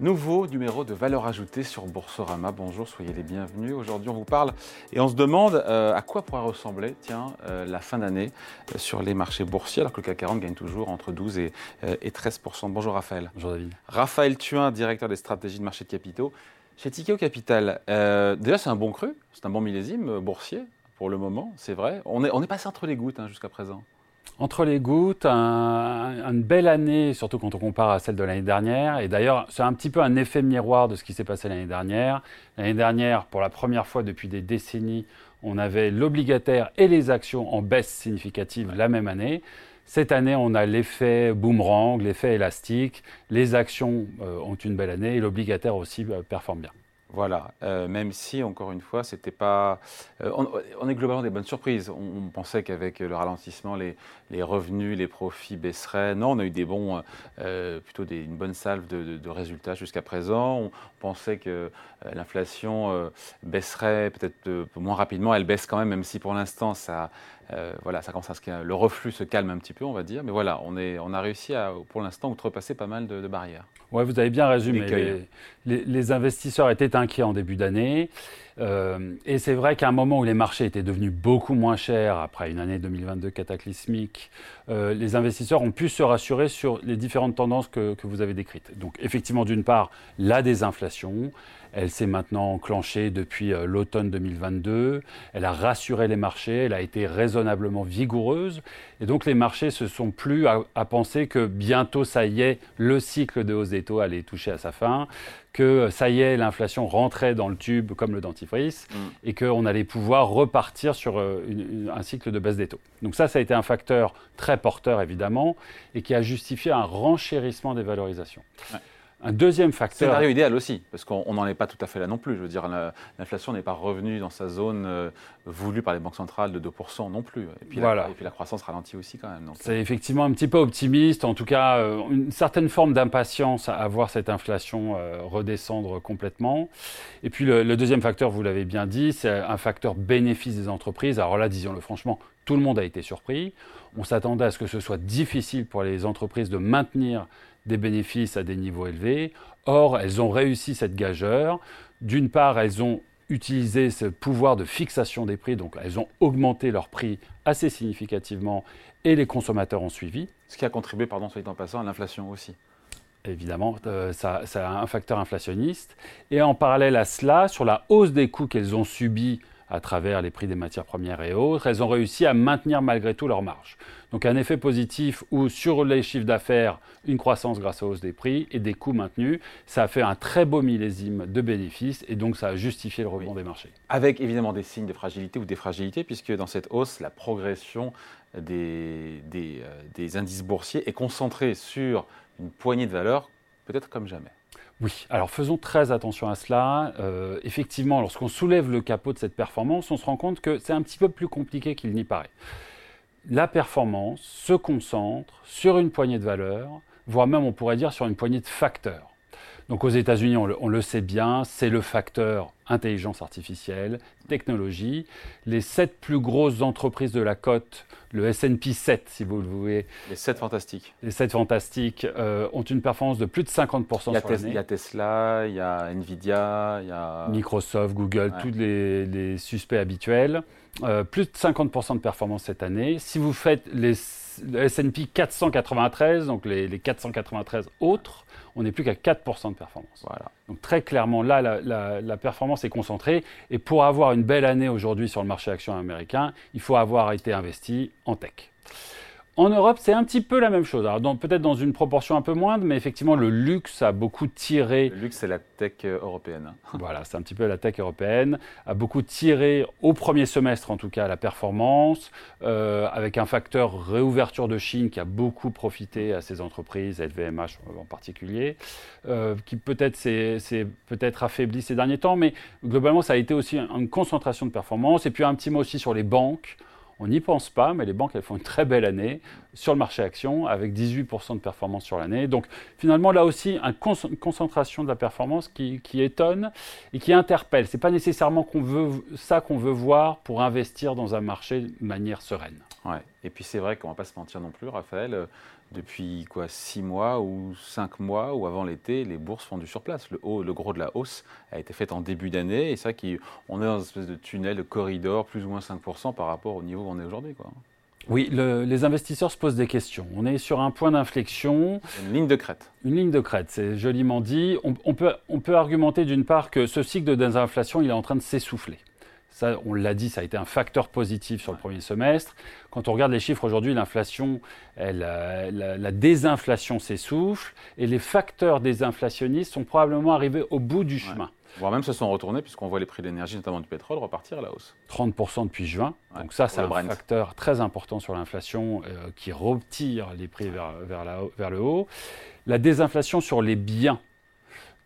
Nouveau numéro de valeur ajoutée sur Boursorama. Bonjour, soyez les bienvenus. Aujourd'hui, on vous parle et on se demande euh, à quoi pourra ressembler tiens, euh, la fin d'année euh, sur les marchés boursiers, alors que le CAC 40 gagne toujours entre 12 et, et 13% Bonjour Raphaël. Bonjour David. Raphaël Thuin, directeur des stratégies de marché de capitaux. Chez Tikeo Capital, déjà c'est un bon cru, c'est un bon millésime boursier pour le moment, c'est vrai. On est, on est passé entre les gouttes hein, jusqu'à présent entre les gouttes, une belle année, surtout quand on compare à celle de l'année dernière. Et d'ailleurs, c'est un petit peu un effet miroir de ce qui s'est passé l'année dernière. L'année dernière, pour la première fois depuis des décennies, on avait l'obligataire et les actions en baisse significative la même année. Cette année, on a l'effet boomerang, l'effet élastique. Les actions euh, ont une belle année et l'obligataire aussi euh, performe bien. Voilà, euh, même si, encore une fois, c'était pas. Euh, on, est globalement des bonnes surprises. On, pensait qu'avec le ralentissement, les, revenus, les profits baisseraient. Non, on a eu des bons, euh, plutôt des, une bonne salve de, résultats jusqu'à présent. On pensait que l'inflation baisserait peut-être moins rapidement. Elle baisse quand même, même si pour l'instant, ça, voilà, ça commence à ce le reflux se calme un petit peu, on va dire. Mais voilà, on, est, on a réussi à, pour l'instant, outrepasser pas mal de, barrières. Oui, vous avez bien résumé. Les, les, investisseurs étaient inquiets en début d'année. Euh, et c'est vrai qu'à un moment où les marchés étaient devenus beaucoup moins chers, après une année 2022 cataclysmique, euh, les investisseurs ont pu se rassurer sur les différentes tendances que, vous avez décrites. Donc effectivement, d'une part, la désinflation, elle s'est maintenant enclenchée depuis euh, l'automne 2022. Elle a rassuré les marchés, elle a été raisonnablement vigoureuse. Et donc les marchés se sont plus à, penser que bientôt, ça y est, le cycle de hausse des taux allait toucher à sa fin, que ça y est, l'inflation rentrait dans le tube comme le dentifrice, mm. et qu'on allait pouvoir repartir sur euh, un cycle de baisse des taux. Donc ça, ça a été un facteur très porteur, évidemment, et qui a justifié un renchérissement des valorisations. Un deuxième facteur. Scénario idéal aussi, parce qu'on n'en est pas tout à fait là non plus. Je veux dire, l'inflation n'est pas revenue dans sa zone euh, voulue par les banques centrales de 2% non plus. Et puis, la, et puis la croissance ralentit aussi quand même. C'est effectivement un petit peu optimiste, en tout cas euh, une certaine forme d'impatience à voir cette inflation euh, redescendre complètement. Et puis le, le deuxième facteur, vous l'avez bien dit, c'est un facteur bénéfice des entreprises. Alors là, disons-le franchement, tout le monde a été surpris. On s'attendait à ce que ce soit difficile pour les entreprises de maintenir des bénéfices à des niveaux élevés. Or, elles ont réussi cette gageure. D'une part, elles ont utilisé ce pouvoir de fixation des prix, donc elles ont augmenté leurs prix assez significativement et les consommateurs ont suivi. Ce qui a contribué, pardon, soit en passant, à l'inflation aussi. Évidemment, euh, ça, ça, a un facteur inflationniste. Et en parallèle à cela, sur la hausse des coûts qu'elles ont subis à travers les prix des matières premières et autres, elles ont réussi à maintenir malgré tout leur marge. Donc un effet positif où sur les chiffres d'affaires, une croissance grâce à hausse des prix et des coûts maintenus, ça a fait un très beau millésime de bénéfices et donc ça a justifié le rebond des marchés. Avec évidemment des signes de fragilité ou des fragilités, puisque dans cette hausse, la progression des, des, euh, des indices boursiers est concentrée sur une poignée de valeurs, peut-être comme jamais. Oui, alors faisons très attention à cela. Euh, effectivement, lorsqu'on soulève le capot de cette performance, on se rend compte que c'est un petit peu plus compliqué qu'il n'y paraît. La performance se concentre sur une poignée de valeurs, voire même on pourrait dire sur une poignée de facteurs. Donc aux États-Unis, on, le sait bien, c'est le facteur intelligence artificielle, technologie. Les sept plus grosses entreprises de la cote, le S&P 7 si vous le voulez. Les sept fantastiques. Les sept fantastiques euh, ont une performance de plus de 50% sur l'année. Il y a Tesla, il y a Nvidia, il y a... Microsoft, Google, tous les, suspects habituels. Euh, plus de 50% de performance cette année. Si vous faites les, le S&P 493, donc les, les 493 autres, on n'est plus qu'à 4% de performance. Voilà. Donc très clairement, là, la, performance est concentrée. Et pour avoir une belle année aujourd'hui sur le marché action américain, il faut avoir été investi en tech. En Europe, c'est un petit peu la même chose. Alors, peut-être dans une proportion un peu moindre, mais effectivement, le luxe a beaucoup tiré. Le luxe, c'est la tech euh, européenne. voilà, c'est un petit peu la tech européenne. A beaucoup tiré, au premier semestre en tout cas, la performance, euh, avec un facteur réouverture de Chine qui a beaucoup profité à ces entreprises, LVMH en particulier, euh, qui peut-être s'est peut-être affaibli ces derniers temps, mais globalement, ça a été aussi une concentration de performance. Et puis un petit mot aussi sur les banques. On n'y pense pas, mais les banques, elles font une très belle année sur le marché action avec 18% de performance sur l'année. Donc finalement, là aussi, une concentration de la performance qui, étonne et qui interpelle. Ce n'est pas nécessairement qu'on veut, ça qu'on veut voir pour investir dans un marché de manière sereine. Et puis c'est vrai qu'on ne va pas se mentir non plus, Raphaël. depuis quoi six mois ou cinq mois ou avant l'été, les bourses font du surplace. Le, haut, le gros de la hausse a été fait en début d'année et c'est vrai qu'on est dans une espèce de tunnel, de corridor, plus ou moins 5% par rapport au niveau où on est aujourd'hui. Oui, les investisseurs se posent des questions. On est sur un point d'inflexion. Une ligne de crête. Une ligne de crête, c'est joliment dit. On, peut, on peut argumenter d'une part que ce cycle de désinflation, il est en train de s'essouffler. Ça, on l'a dit, ça a été un facteur positif sur le premier semestre. Quand on regarde les chiffres aujourd'hui, l'inflation, la, la, désinflation s'essouffle et les facteurs désinflationnistes sont probablement arrivés au bout du chemin. Voire même se sont retournés puisqu'on voit les prix de l'énergie, notamment du pétrole, repartir à la hausse. 30% depuis juin. Donc ça, c'est un facteur très important sur l'inflation euh, qui retire les prix vers, vers, la, vers le haut. La désinflation sur les biens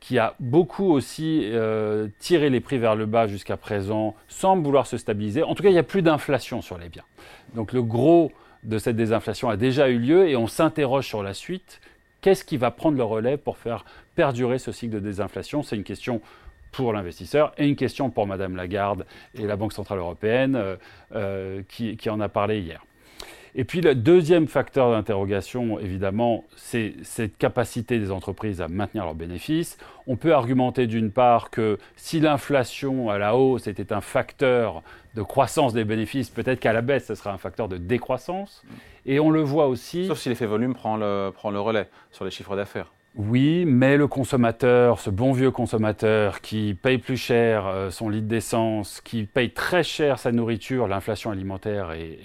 qui a beaucoup aussi euh, tiré les prix vers le bas jusqu'à présent, semble vouloir se stabiliser. En tout cas, il n'y a plus d'inflation sur les biens. Donc le gros de cette désinflation a déjà eu lieu et on s'interroge sur la suite. Qu'est-ce qui va prendre le relais pour faire perdurer ce cycle de désinflation? C'est une question pour l'investisseur et une question pour Madame Lagarde et la Banque Centrale Européenne euh, euh, qui en a parlé hier. Et puis le deuxième facteur d'interrogation, évidemment, c'est cette capacité des entreprises à maintenir leurs bénéfices. On peut argumenter d'une part que si l'inflation à la hausse était un facteur de croissance des bénéfices, peut-être qu'à la baisse, ce sera un facteur de décroissance. Et on le voit aussi. Sauf si l'effet volume prend le, prend le relais sur les chiffres d'affaires. Oui, mais le consommateur, ce bon vieux consommateur qui paye plus cher euh, son litre d'essence, qui paye très cher sa nourriture, l'inflation alimentaire est,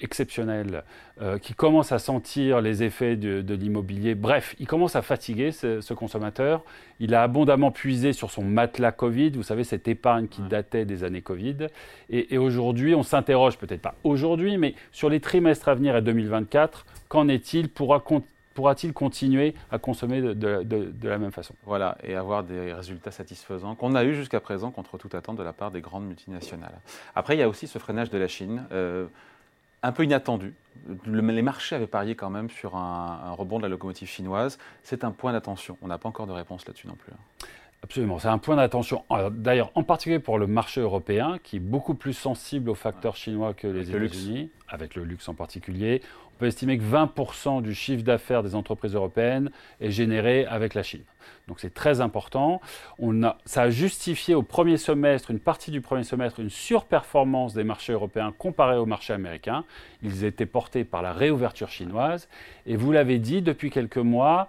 exceptionnelle, euh, qui commence à sentir les effets de, l'immobilier. Bref, il commence à fatiguer ce, consommateur. Il a abondamment puisé sur son matelas Covid, vous savez, cette épargne qui datait des années Covid. Et, et aujourd'hui, on s'interroge, peut-être pas aujourd'hui, mais sur les trimestres à venir et 2024, qu'en est-il Pourra pourra-t-il continuer à consommer de, la même façon? Voilà, et avoir des résultats satisfaisants qu'on a eu jusqu'à présent contre toute attente de la part des grandes multinationales. Après, il y a aussi ce freinage de la Chine. Euh, un peu inattendu. les marchés avaient parié quand même sur un, rebond de la locomotive chinoise. C'est un point d'attention. On n'a pas encore de réponse là-dessus non plus. Absolument, c'est un point d'attention. D'ailleurs, en particulier pour le marché européen, qui est beaucoup plus sensible aux facteurs chinois que les États-Unis, avec le luxe en particulier. On peut estimer que 20% du chiffre d'affaires des entreprises européennes est généré avec la Chine. Donc c'est très important. On a, ça a justifié au premier semestre, une partie du premier semestre, une surperformance des marchés européens comparés aux marchés américains. Ils étaient portés par la réouverture chinoise. Et vous l'avez dit, depuis quelques mois,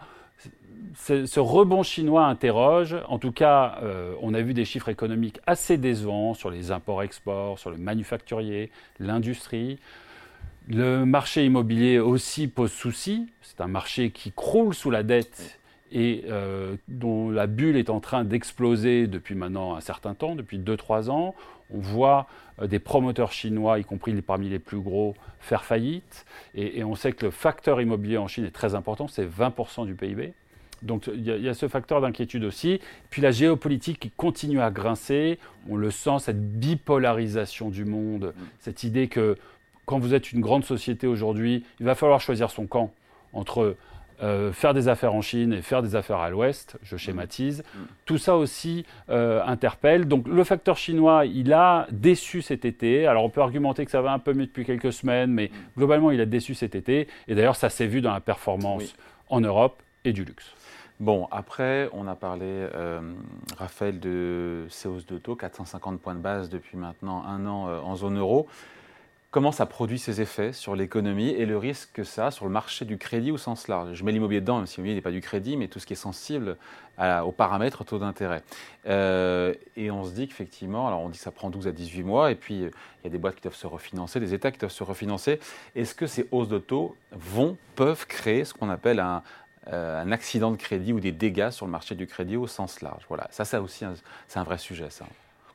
ce rebond chinois interroge. En tout cas, euh, on a vu des chiffres économiques assez décevants sur les imports-exports, sur le manufacturier, l'industrie. Le marché immobilier aussi pose souci. C'est un marché qui croule sous la dette et euh, dont la bulle est en train d'exploser depuis maintenant un certain temps, depuis 2-3 ans. On voit euh, des promoteurs chinois, y compris parmi les plus gros, faire faillite. Et, et on sait que le facteur immobilier en Chine est très important, c'est 20% du PIB. Donc il y, a ce facteur d'inquiétude aussi. Puis la géopolitique qui continue à grincer. On le sent, cette bipolarisation du monde, mm. cette idée que quand vous êtes une grande société aujourd'hui, il va falloir choisir son camp entre euh, faire des affaires en Chine et faire des affaires à l'Ouest, je schématise. Mm. Mm. Tout ça aussi euh, interpelle. Donc le facteur chinois, il a déçu cet été. Alors on peut argumenter que ça va un peu mieux depuis quelques semaines, mais globalement, il a déçu cet été. Et d'ailleurs, ça s'est vu dans la performance en Europe et du luxe. Bon, après, on a parlé, euh, Raphaël, de ces hausses de taux, 450 points de base depuis maintenant un an euh, en zone euro. Comment ça produit ses effets sur l'économie et le risque que ça a sur le marché du crédit au sens large? Je mets l'immobilier dedans, même si l'immobilier n'est pas du crédit, mais tout ce qui est sensible aux paramètres taux d'intérêt. Euh, et on se dit qu'effectivement, alors on dit que ça prend 12 à 18 mois, et puis il y a des boîtes qui doivent se refinancer, des États qui doivent se refinancer. Est-ce que ces hausses de taux vont, peuvent créer ce qu'on appelle un, euh, un accident de crédit ou des dégâts sur le marché du crédit au sens large. Voilà, ça, ça aussi, c'est un vrai sujet, ça.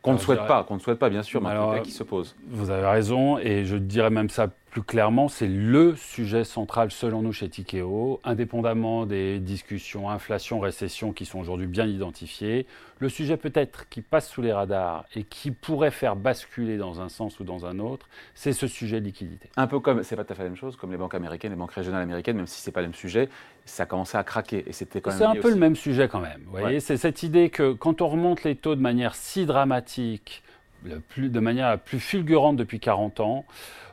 Qu'on ne souhaite pas, qu'on ne souhaite pas, bien sûr, mais alors, qui se pose. Vous avez raison, et je dirais même ça plus clairement, c'est le sujet central selon nous chez Tikeo, indépendamment des discussions inflation, récession qui sont aujourd'hui bien identifiées. Le sujet peut-être qui passe sous les radars et qui pourrait faire basculer dans un sens ou dans un autre, c'est ce sujet de liquidité. Un peu comme, c'est pas tout à fait la même chose, comme les banques américaines, les banques régionales américaines, même si c'est pas le même sujet, ça a commencé à craquer et c'était quand même. C'est un peu le même sujet quand même. Vous voyez, c'est cette idée que quand on remonte les taux de manière si dramatique, de manière la plus fulgurante depuis 40 ans,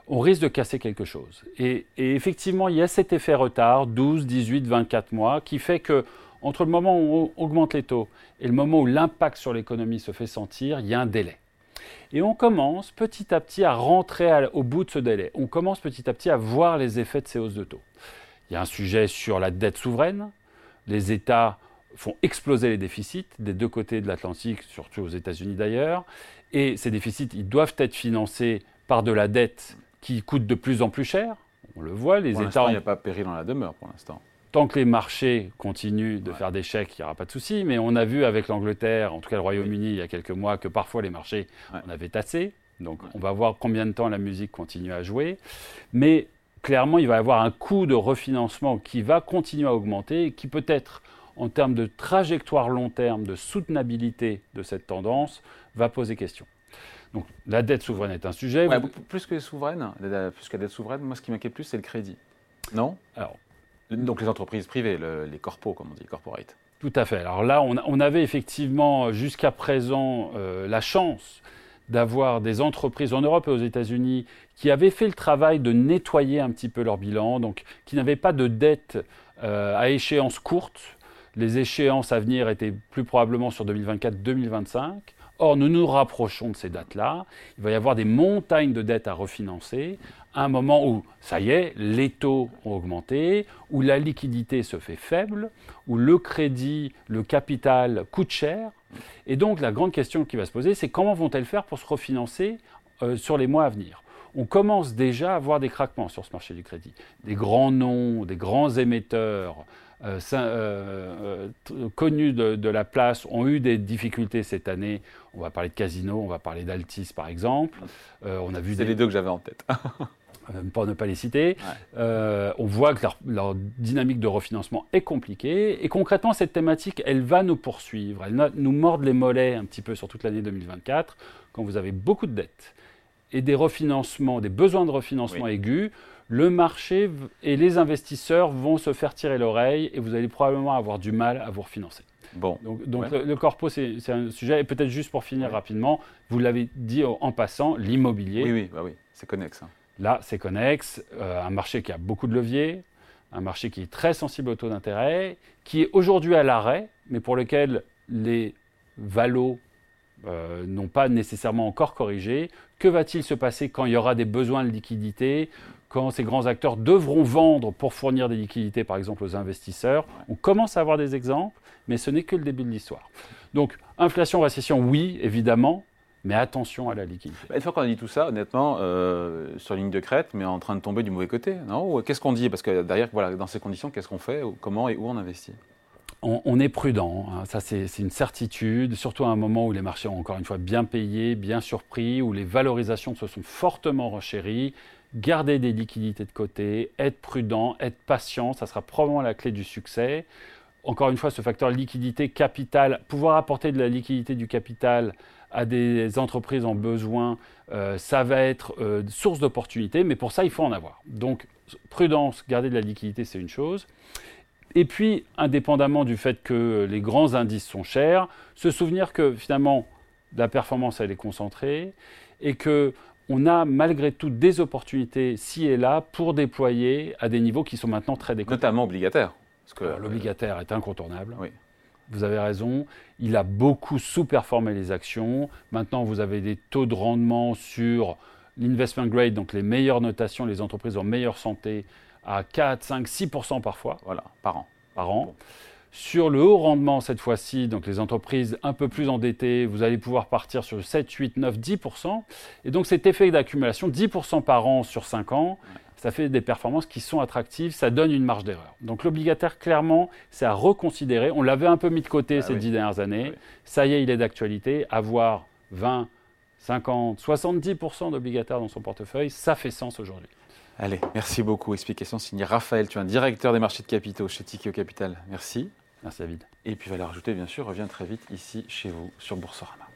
on risque de casser quelque chose. Et, effectivement, il y a cet effet retard, 12, 18, 24 mois, qui fait que entre le moment où on augmente les taux et le moment où l'impact sur l'économie se fait sentir, il y a un délai. Et on commence petit à petit à rentrer au bout de ce délai. On commence petit à petit à voir les effets de ces hausses de taux. Il y a un sujet sur la dette souveraine. Les États font exploser les déficits des deux côtés de l'Atlantique, surtout aux États-Unis d'ailleurs. Et ces déficits, ils doivent être financés par de la dette qui coûte de plus en plus cher. On le voit, les États. Il n'y a pas péril dans la demeure pour l'instant. Tant que les marchés continuent de faire des chèques, il n'y aura pas de souci. Mais on a vu avec l'Angleterre, en tout cas le Royaume-Uni, il y a quelques mois, que parfois les marchés en avaient assez. Donc on va voir combien de temps la musique continue à jouer. Mais clairement, il va y avoir un coût de refinancement qui va continuer à augmenter et qui peut-être, en termes de trajectoire long terme, de soutenabilité de cette tendance, va poser question. Donc la dette souveraine est un sujet. plus que souveraine, plus que la dette souveraine, moi ce qui m'inquiète plus, c'est le crédit. Non? Alors, Donc les entreprises privées, les corpos, comme on dit, corporate. Tout à fait. Alors là, on, avait effectivement jusqu'à présent euh, la chance d'avoir des entreprises en Europe et aux États-Unis qui avaient fait le travail de nettoyer un petit peu leur bilan, donc qui n'avaient pas de dette euh, à échéance courte. Les échéances à venir étaient plus probablement sur 2024-2025. Or, nous nous rapprochons de ces dates-là. Il va y avoir des montagnes de dettes à refinancer, à un moment où, ça y est, les taux ont augmenté, où la liquidité se fait faible, où le crédit, le capital coûte cher. Et donc, la grande question qui va se poser, c'est comment vont-elles faire pour se refinancer euh, sur les mois à venir? On commence déjà à voir des craquements sur ce marché du crédit. Des grands noms, des grands émetteurs euh, euh, euh, connus de, la place ont eu des difficultés cette année. On va parler de Casino, on va parler d'Altis par exemple. on a vu C'est les deux que j'avais en tête. pour ne pas les citer, on voit que leur, dynamique de refinancement est compliquée. Et concrètement, cette thématique, elle va nous poursuivre. Elle nous mord les mollets un petit peu sur toute l'année 2024. Quand vous avez beaucoup de dettes et des refinancements, des besoins de refinancement aigus, le marché et les investisseurs vont se faire tirer l'oreille et vous allez probablement avoir du mal à vous refinancer. Bon. Donc, le, corpo, c'est un sujet. Et peut-être juste pour finir rapidement, vous l'avez dit en passant, l'immobilier. Oui, oui, bah oui c'est connexe. Hein. Là, c'est connexe. Euh, un marché qui a beaucoup de leviers, un marché qui est très sensible au taux d'intérêt, qui est aujourd'hui à l'arrêt, mais pour lequel les valos euh, n'ont pas nécessairement encore corrigé. Que va-t-il se passer quand il y aura des besoins de liquidité quand ces grands acteurs devront vendre pour fournir des liquidités, par exemple, aux investisseurs? On commence à avoir des exemples, mais ce n'est que le début de l'histoire. Donc, inflation, récession, oui, évidemment, mais attention à la liquidité. Bah, une fois qu'on a dit tout ça, honnêtement, euh, sur ligne de crête, mais en train de tomber du mauvais côté, non? Qu'est-ce qu'on dit? Parce que derrière, voilà, dans ces conditions, qu'est-ce qu'on fait? Comment et où on investit? On, est prudent, hein. ça c'est une certitude, surtout à un moment où les marchés ont encore une fois bien payé, bien surpris, où les valorisations se sont fortement renchéries. Garder des liquidités de côté, être prudent, être patient, ça sera probablement la clé du succès. Encore une fois, ce facteur liquidité, capital, pouvoir apporter de la liquidité du capital à des entreprises en besoin, euh, ça va être euh, source d'opportunité, mais pour ça, il faut en avoir. Donc, prudence, garder de la liquidité, c'est une chose. Et puis, indépendamment du fait que les grands indices sont chers, se souvenir que finalement, la performance, elle est concentrée et que on a malgré tout des opportunités ci et là pour déployer à des niveaux qui sont maintenant très décotés. Notamment obligataires. L'obligataire est incontournable. Oui. Vous avez raison, il a beaucoup sous-performé les actions. Maintenant, vous avez des taux de rendement sur l'investment grade, donc les meilleures notations, les entreprises en meilleure santé, à 4, 5, 6% parfois. Voilà, par an. Par an. Sur le haut rendement, cette fois-ci, donc les entreprises un peu plus endettées, vous allez pouvoir partir sur 7, 8, 9, 10%. Et donc cet effet d'accumulation, 10% par an sur 5 ans, ça fait des performances qui sont attractives, ça donne une marge d'erreur. Donc l'obligataire, clairement, c'est à reconsidérer. On l'avait un peu mis de côté ah ces dix dernières années. Ah ça y est, il est d'actualité. Avoir 20, 50, 70% d'obligataires dans son portefeuille, ça fait sens aujourd'hui. Allez, merci beaucoup. Explication signée Raphaël, tu es un directeur des marchés de capitaux chez Tikeo Capital. Merci. Merci David. Et puis, valeur ajoutée, bien sûr, revient très vite ici chez vous sur Boursorama.